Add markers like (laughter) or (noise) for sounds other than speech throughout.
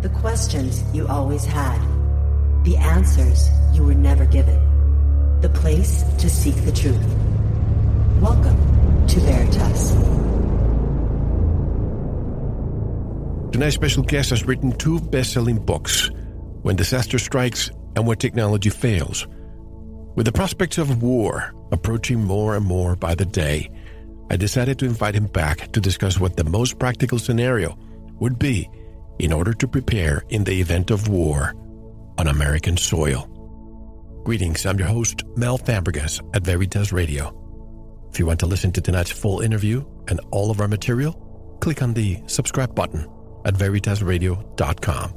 The questions you always had. The answers you were never given. The place to seek the truth. Welcome to Veritas. Tonight's special guest has written two best selling books When Disaster Strikes and When Technology Fails. With the prospects of war approaching more and more by the day, I decided to invite him back to discuss what the most practical scenario would be in order to prepare in the event of war on American soil. Greetings, I'm your host, Mel Fabregas at Veritas Radio. If you want to listen to tonight's full interview and all of our material, click on the subscribe button at veritasradio.com.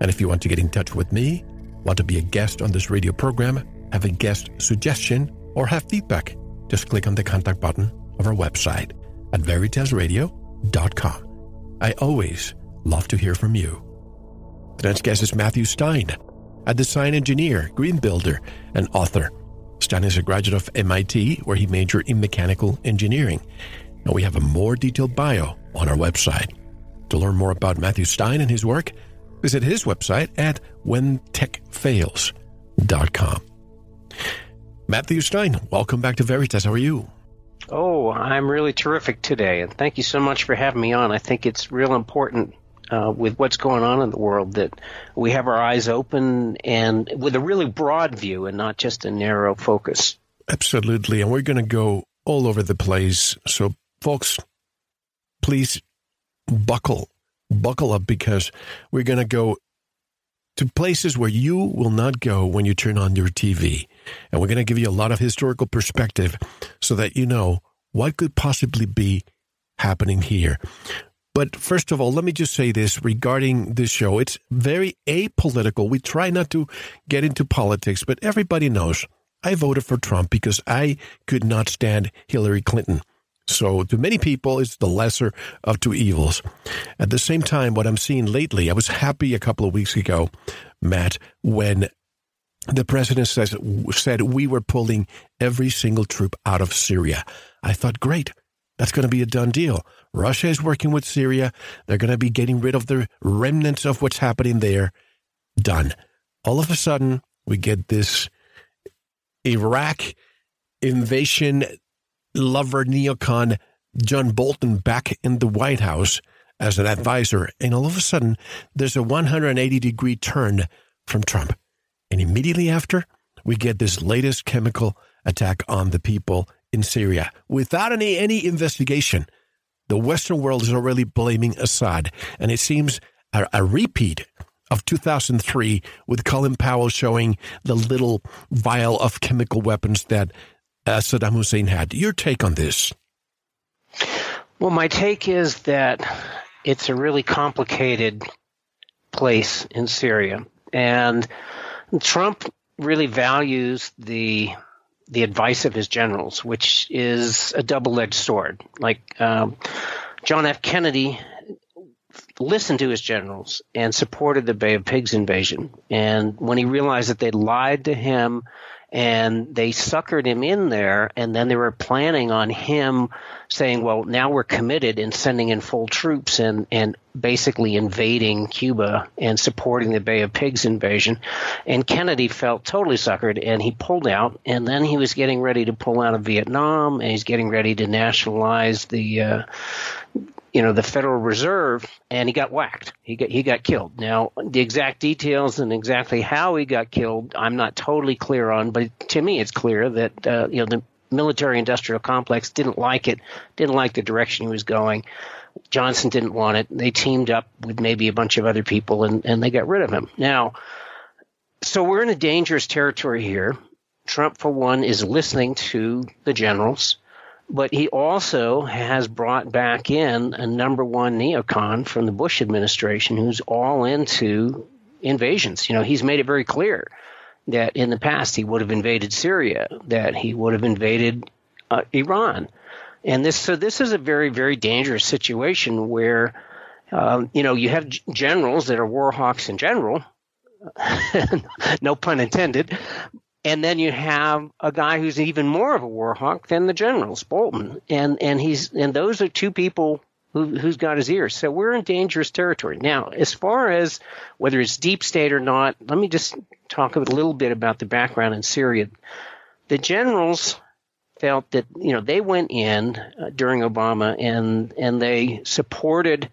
And if you want to get in touch with me, want to be a guest on this radio program, have a guest suggestion, or have feedback, just click on the contact button of our website at veritasradio.com. I always love to hear from you. Tonight's guest is Matthew Stein, a design engineer, green builder, and author. Stein is a graduate of MIT, where he majored in mechanical engineering. And we have a more detailed bio on our website. To learn more about Matthew Stein and his work, visit his website at whentechfails.com. Matthew Stein, welcome back to Veritas. How are you? Oh, I'm really terrific today, and thank you so much for having me on. I think it's real important uh, with what's going on in the world that we have our eyes open and with a really broad view and not just a narrow focus. Absolutely, and we're going to go all over the place. So, folks, please buckle, buckle up because we're going to go to places where you will not go when you turn on your TV. And we're going to give you a lot of historical perspective so that you know what could possibly be happening here. But first of all, let me just say this regarding this show. It's very apolitical. We try not to get into politics, but everybody knows I voted for Trump because I could not stand Hillary Clinton. So, to many people, it's the lesser of two evils. At the same time, what I'm seeing lately, I was happy a couple of weeks ago, Matt, when the president says, said we were pulling every single troop out of Syria. I thought, great, that's going to be a done deal. Russia is working with Syria. They're going to be getting rid of the remnants of what's happening there. Done. All of a sudden, we get this Iraq invasion lover neocon John Bolton back in the White House as an advisor. And all of a sudden, there's a 180 degree turn from Trump. And immediately after, we get this latest chemical attack on the people in Syria without any, any investigation. The Western world is already blaming Assad. And it seems a, a repeat of 2003 with Colin Powell showing the little vial of chemical weapons that uh, Saddam Hussein had. Your take on this? Well, my take is that it's a really complicated place in Syria, and Trump really values the the advice of his generals, which is a double edged sword. Like um, John F. Kennedy listened to his generals and supported the Bay of Pigs invasion, and when he realized that they lied to him and they suckered him in there and then they were planning on him saying well now we're committed and sending in full troops and and basically invading Cuba and supporting the Bay of Pigs invasion. And Kennedy felt totally suckered and he pulled out and then he was getting ready to pull out of Vietnam and he's getting ready to nationalize the uh, you know the Federal Reserve, and he got whacked. He got he got killed. Now the exact details and exactly how he got killed, I'm not totally clear on. But to me, it's clear that uh, you know the military-industrial complex didn't like it, didn't like the direction he was going. Johnson didn't want it. They teamed up with maybe a bunch of other people, and and they got rid of him. Now, so we're in a dangerous territory here. Trump, for one, is listening to the generals but he also has brought back in a number one neocon from the Bush administration who's all into invasions. You know, he's made it very clear that in the past he would have invaded Syria, that he would have invaded uh, Iran. And this, so this is a very, very dangerous situation where, um, you know, you have g- generals that are war hawks in general, (laughs) no pun intended, and then you have a guy who's even more of a war hawk than the generals, Bolton, and and he's and those are two people who, who's got his ears. So we're in dangerous territory. Now, as far as whether it's deep state or not, let me just talk a little bit about the background in Syria. The generals felt that you know they went in uh, during Obama and and they supported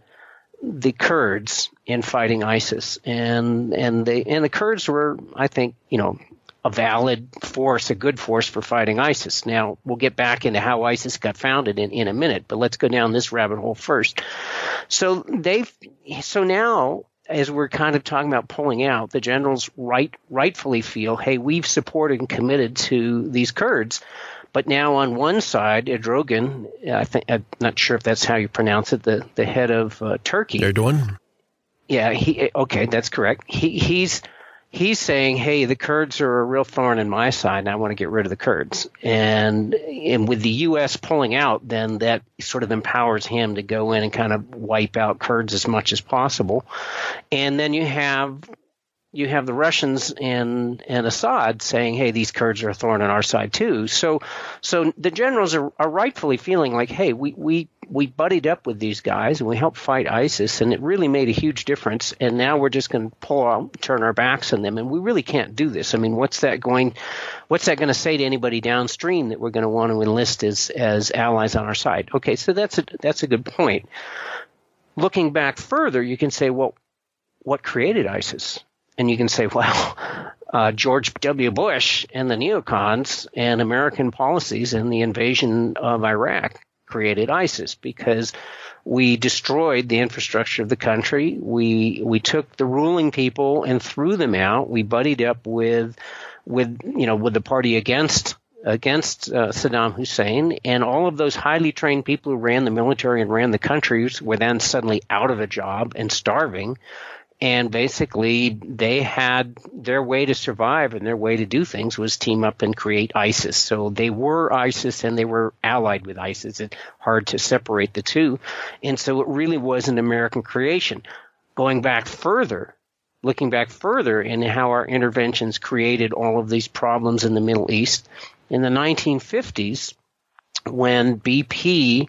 the Kurds in fighting ISIS and and they and the Kurds were I think you know a valid force, a good force for fighting ISIS. Now, we'll get back into how ISIS got founded in, in a minute, but let's go down this rabbit hole first. So they've, so now, as we're kind of talking about pulling out, the generals right, rightfully feel, hey, we've supported and committed to these Kurds. But now on one side, Erdogan, I think, I'm not sure if that's how you pronounce it, the, the head of uh, Turkey. Erdogan? Yeah, he, okay, that's correct. He, he's, he's saying, "Hey, the Kurds are a real thorn in my side, and I want to get rid of the Kurds." And and with the U.S. pulling out, then that sort of empowers him to go in and kind of wipe out Kurds as much as possible. And then you have you have the Russians and and Assad saying, "Hey, these Kurds are a thorn in our side too." So, so the generals are, are rightfully feeling like, "Hey, we we we buddied up with these guys and we helped fight ISIS, and it really made a huge difference. And now we're just going to pull out, turn our backs on them, and we really can't do this. I mean, what's that going? What's that going to say to anybody downstream that we're going to want to enlist as as allies on our side? Okay, so that's a that's a good point. Looking back further, you can say, well, what created ISIS? and you can say, (laughs) well, uh, George W. Bush and the neocons and American policies and the invasion of Iraq created ISIS because we destroyed the infrastructure of the country. We we took the ruling people and threw them out. We buddied up with with you know with the party against against uh, Saddam Hussein, and all of those highly trained people who ran the military and ran the countries were then suddenly out of a job and starving and basically they had their way to survive and their way to do things was team up and create ISIS. So they were ISIS and they were allied with ISIS. It's hard to separate the two. And so it really was an American creation. Going back further, looking back further in how our interventions created all of these problems in the Middle East, in the 1950s, when BP,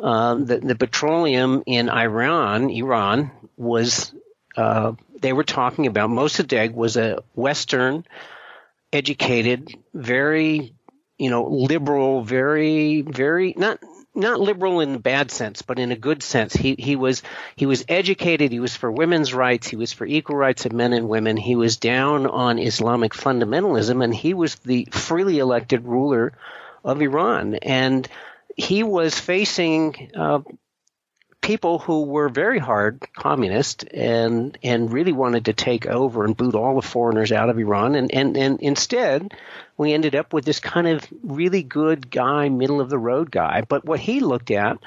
uh, the, the petroleum in Iran, Iran was uh, they were talking about Mossadegh was a Western educated, very, you know, liberal, very, very not not liberal in the bad sense, but in a good sense. He he was he was educated. He was for women's rights. He was for equal rights of men and women. He was down on Islamic fundamentalism, and he was the freely elected ruler of Iran. And he was facing uh, people who were very hard communist and and really wanted to take over and boot all the foreigners out of Iran and and, and instead we ended up with this kind of really good guy middle of the road guy but what he looked at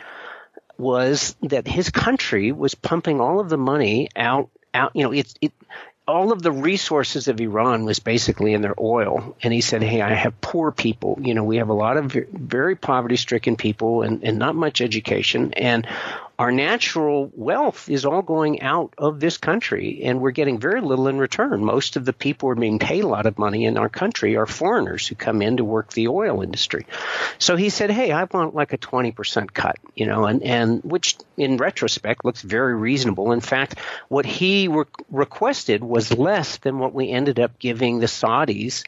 was that his country was pumping all of the money out out you know it's it all of the resources of Iran was basically in their oil. And he said, Hey, I have poor people. You know, we have a lot of very poverty stricken people and, and not much education. And our natural wealth is all going out of this country and we're getting very little in return. Most of the people who are being paid a lot of money in our country are foreigners who come in to work the oil industry. So he said, Hey, I want like a 20% cut, you know, and, and which in retrospect looks very reasonable. In fact, what he re- requested was less than what we ended up giving the Saudis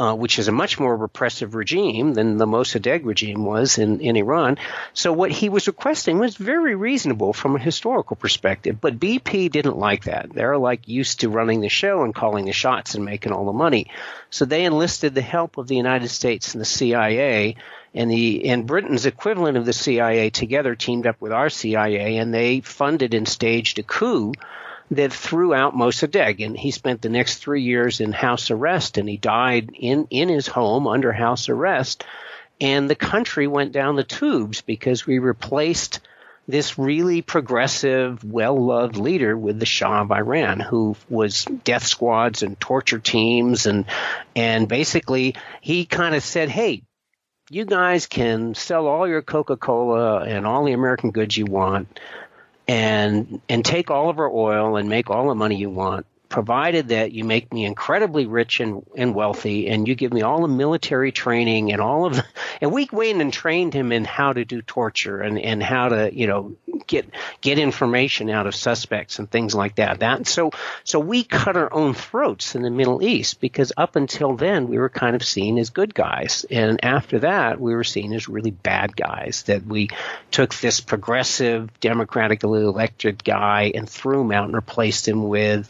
uh, which is a much more repressive regime than the Mossadegh regime was in, in Iran. So what he was requesting was very reasonable from a historical perspective. But BP didn't like that. They're like used to running the show and calling the shots and making all the money. So they enlisted the help of the United States and the CIA and the and Britain's equivalent of the CIA together teamed up with our CIA and they funded and staged a coup that threw out Mossadegh, and he spent the next three years in house arrest, and he died in in his home under house arrest, and the country went down the tubes because we replaced this really progressive, well-loved leader with the Shah of Iran, who was death squads and torture teams, and and basically he kind of said, "Hey, you guys can sell all your Coca-Cola and all the American goods you want." And and take all of our oil and make all the money you want, provided that you make me incredibly rich and, and wealthy and you give me all the military training and all of the, (laughs) and we went and trained him in how to do torture and, and how to, you know, get get information out of suspects and things like that. That so so we cut our own throats in the Middle East because up until then we were kind of seen as good guys. And after that we were seen as really bad guys. That we took this progressive, democratically elected guy and threw him out and replaced him with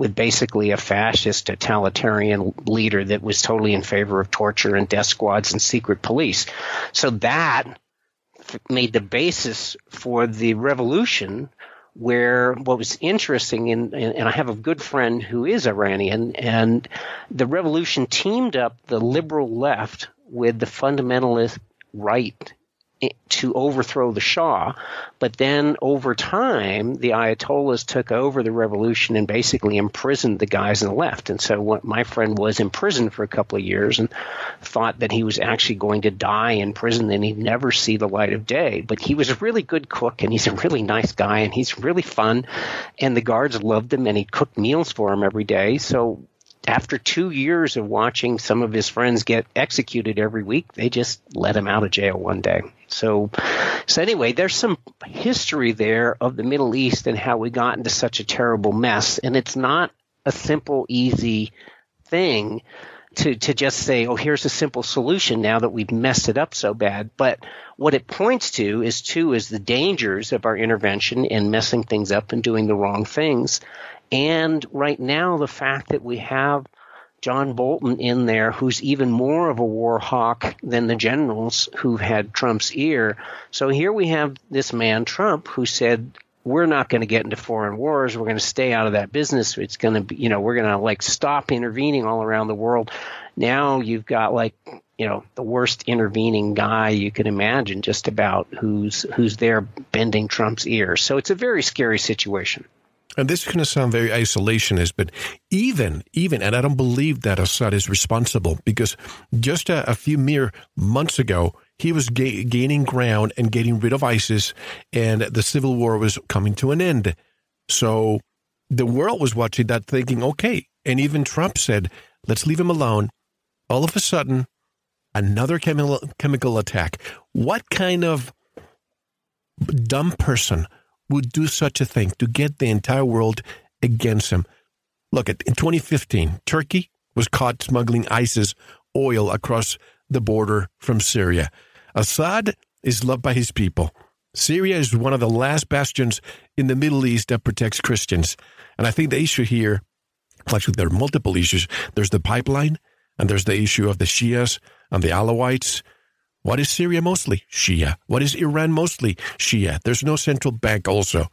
with basically a fascist totalitarian leader that was totally in favor of torture and death squads and secret police. So that made the basis for the revolution where what was interesting in, and I have a good friend who is Iranian and the revolution teamed up the liberal left with the fundamentalist right to overthrow the Shah. But then over time, the Ayatollahs took over the revolution and basically imprisoned the guys on the left. And so what, my friend was imprisoned for a couple of years and thought that he was actually going to die in prison and he'd never see the light of day. But he was a really good cook and he's a really nice guy and he's really fun. And the guards loved him and he cooked meals for him every day. So after two years of watching some of his friends get executed every week, they just let him out of jail one day. So, so anyway, there's some history there of the Middle East and how we got into such a terrible mess. And it's not a simple, easy thing to, to just say, oh, here's a simple solution now that we've messed it up so bad. But what it points to is too is the dangers of our intervention and messing things up and doing the wrong things. And right now, the fact that we have John Bolton in there, who's even more of a war hawk than the generals who've had Trump's ear. So here we have this man, Trump, who said, we're not going to get into foreign wars. We're going to stay out of that business. It's going to be, you know, we're going to like stop intervening all around the world. Now you've got like, you know, the worst intervening guy you can imagine just about who's, who's there bending Trump's ear. So it's a very scary situation. And this is going to sound very isolationist, but even, even, and I don't believe that Assad is responsible because just a, a few mere months ago, he was ga- gaining ground and getting rid of ISIS, and the civil war was coming to an end. So the world was watching that thinking, okay. And even Trump said, let's leave him alone. All of a sudden, another chemical, chemical attack. What kind of dumb person would do such a thing to get the entire world against him. Look, at in 2015, Turkey was caught smuggling ISIS oil across the border from Syria. Assad is loved by his people. Syria is one of the last bastions in the Middle East that protects Christians. And I think the issue here, actually, there are multiple issues. There's the pipeline, and there's the issue of the Shias and the Alawites what is Syria mostly? Shia. What is Iran mostly? Shia. There's no central bank also.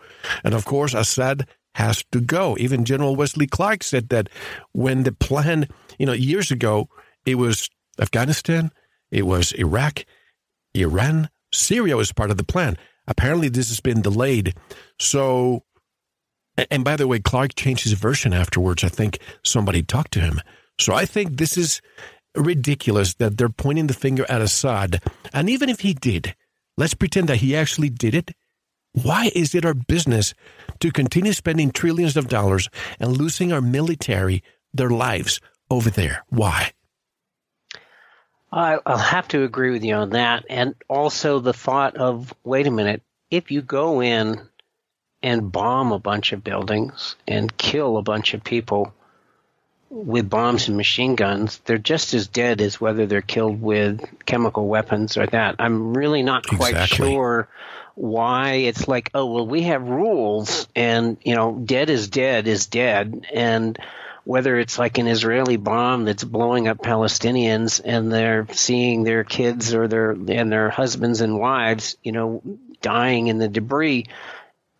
And of course, Assad has to go. Even General Wesley Clark said that when the plan, you know, years ago, it was Afghanistan, it was Iraq, Iran, Syria was part of the plan. Apparently, this has been delayed. So, and by the way, Clark changed his version afterwards. I think somebody talked to him. So I think this is ridiculous that they're pointing the finger at Assad. And even if he did, let's pretend that he actually did it. Why is it our business to continue spending trillions of dollars and losing our military their lives over there? Why? I'll have to agree with you on that. And also the thought of wait a minute, if you go in and bomb a bunch of buildings and kill a bunch of people, with bombs and machine guns, they're just as dead as whether they're killed with chemical weapons or that. I'm really not quite exactly. sure why it's like, oh, well, we have rules and, you know, dead is dead is dead. And whether it's like an Israeli bomb that's blowing up Palestinians and they're seeing their kids or their, and their husbands and wives, you know, dying in the debris,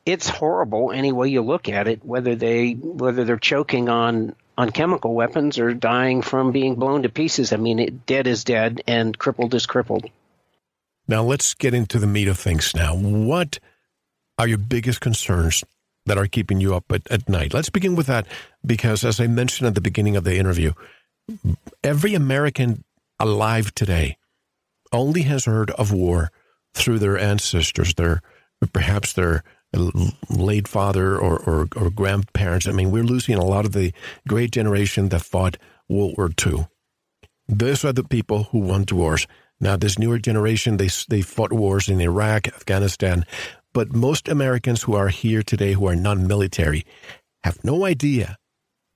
it's horrible any way you look at it, whether they, whether they're choking on on chemical weapons or dying from being blown to pieces. I mean, it, dead is dead and crippled is crippled. Now, let's get into the meat of things now. What are your biggest concerns that are keeping you up at, at night? Let's begin with that because, as I mentioned at the beginning of the interview, every American alive today only has heard of war through their ancestors, their perhaps their late father or, or, or grandparents. I mean, we're losing a lot of the great generation that fought World War II. Those are the people who won wars. Now, this newer generation, they, they fought wars in Iraq, Afghanistan, but most Americans who are here today who are non military have no idea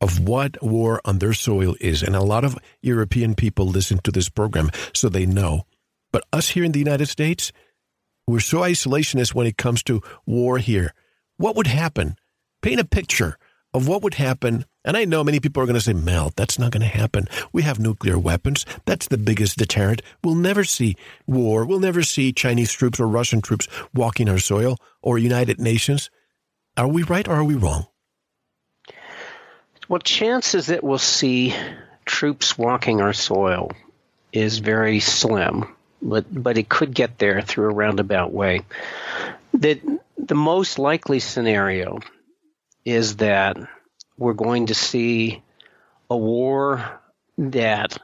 of what war on their soil is. And a lot of European people listen to this program, so they know. But us here in the United States, we're so isolationist when it comes to war here. What would happen? Paint a picture of what would happen. And I know many people are going to say, Mel, that's not going to happen. We have nuclear weapons. That's the biggest deterrent. We'll never see war. We'll never see Chinese troops or Russian troops walking our soil or United Nations. Are we right or are we wrong? Well, chances that we'll see troops walking our soil is very slim, but but it could get there through a roundabout way. The the most likely scenario is that we're going to see a war that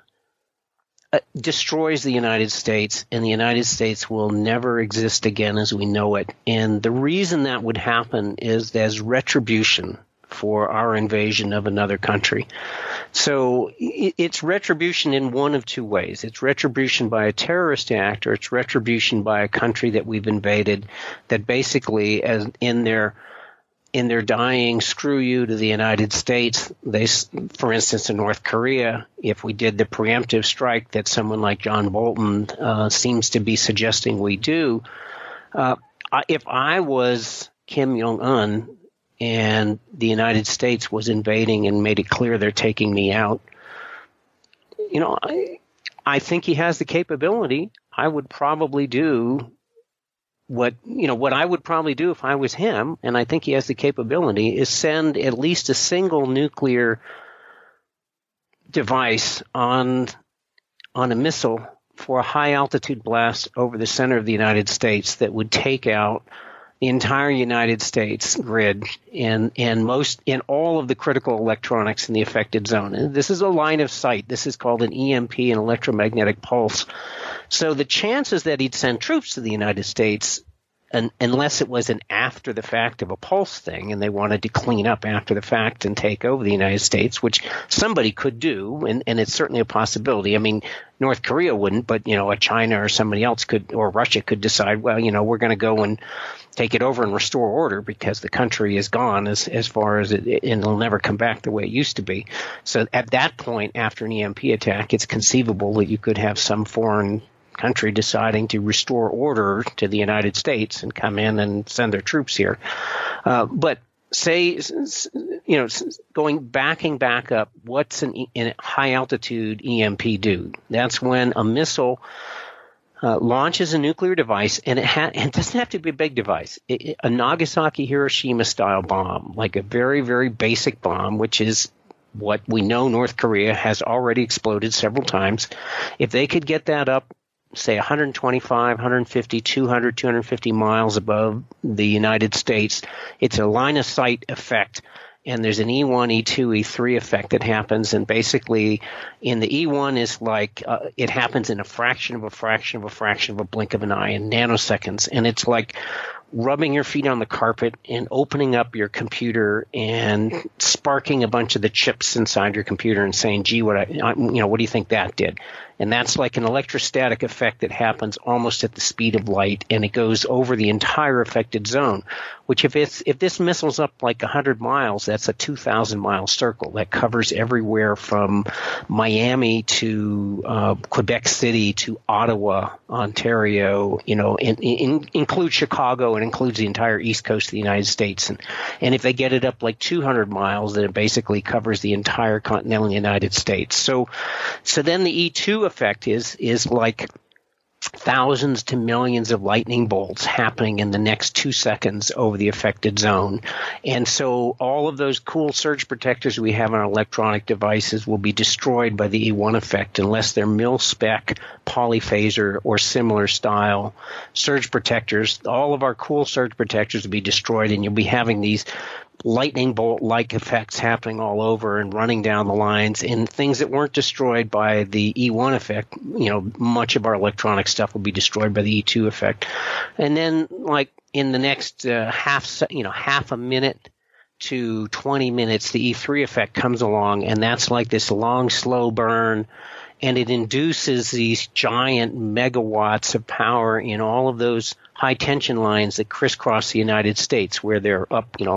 uh, destroys the United States, and the United States will never exist again as we know it. And the reason that would happen is as retribution for our invasion of another country. So it's retribution in one of two ways. It's retribution by a terrorist act or it's retribution by a country that we've invaded that basically as in their in their dying screw you to the United States. They, for instance, in North Korea, if we did the preemptive strike that someone like John Bolton uh, seems to be suggesting we do, uh, if I was Kim Jong Un, and the United States was invading and made it clear they're taking me out, you know, I, I think he has the capability. I would probably do what you know what I would probably do if I was him, and I think he has the capability, is send at least a single nuclear device on on a missile for a high altitude blast over the center of the United States that would take out the entire United States grid and and most in all of the critical electronics in the affected zone. And this is a line of sight. This is called an EMP, an electromagnetic pulse. So the chances that he'd send troops to the United States unless it was an after the fact of a pulse thing and they wanted to clean up after the fact and take over the United States, which somebody could do, and, and it's certainly a possibility. I mean, North Korea wouldn't, but you know, a China or somebody else could, or Russia could decide, well, you know, we're going to go and take it over and restore order because the country is gone as as far as it, and it'll never come back the way it used to be. So at that point, after an EMP attack, it's conceivable that you could have some foreign country deciding to restore order to the United States and come in and send their troops here. Uh, but say, you know, going backing back up, what's an, an high altitude EMP do? That's when a missile uh, launches a nuclear device, and it, ha- it doesn't have to be a big device. It, it, a Nagasaki Hiroshima style bomb, like a very very basic bomb, which is what we know North Korea has already exploded several times. If they could get that up say 125, 150, 200, 250 miles above the United States. It's a line of sight effect. And there's an E1, E2, E3 effect that happens. And basically, in the E1 is like uh, it happens in a fraction of a fraction of a fraction of a blink of an eye in nanoseconds. And it's like rubbing your feet on the carpet and opening up your computer and sparking a bunch of the chips inside your computer and saying, "Gee, what I, you know, what do you think that did?" And that's like an electrostatic effect that happens almost at the speed of light, and it goes over the entire affected zone. Which, if it's if this missile's up like hundred miles, that's a two thousand mile circle that covers everywhere from Miami to uh, Quebec City to Ottawa, Ontario. You know, in, in, include Chicago and includes the entire east coast of the United States. And and if they get it up like two hundred miles, then it basically covers the entire continental United States. So, so then the E two effect is is like thousands to millions of lightning bolts happening in the next two seconds over the affected zone. And so all of those cool surge protectors we have on electronic devices will be destroyed by the E1 effect unless they're mil spec, polyphaser or similar style surge protectors. All of our cool surge protectors will be destroyed and you'll be having these lightning bolt like effects happening all over and running down the lines and things that weren't destroyed by the E1 effect. You know, much of our electronic stuff will be destroyed by the E2 effect. And then, like, in the next uh, half, you know, half a minute to 20 minutes, the E3 effect comes along, and that's like this long, slow burn, and it induces these giant megawatts of power in all of those high tension lines that crisscross the United States, where they're up, you know.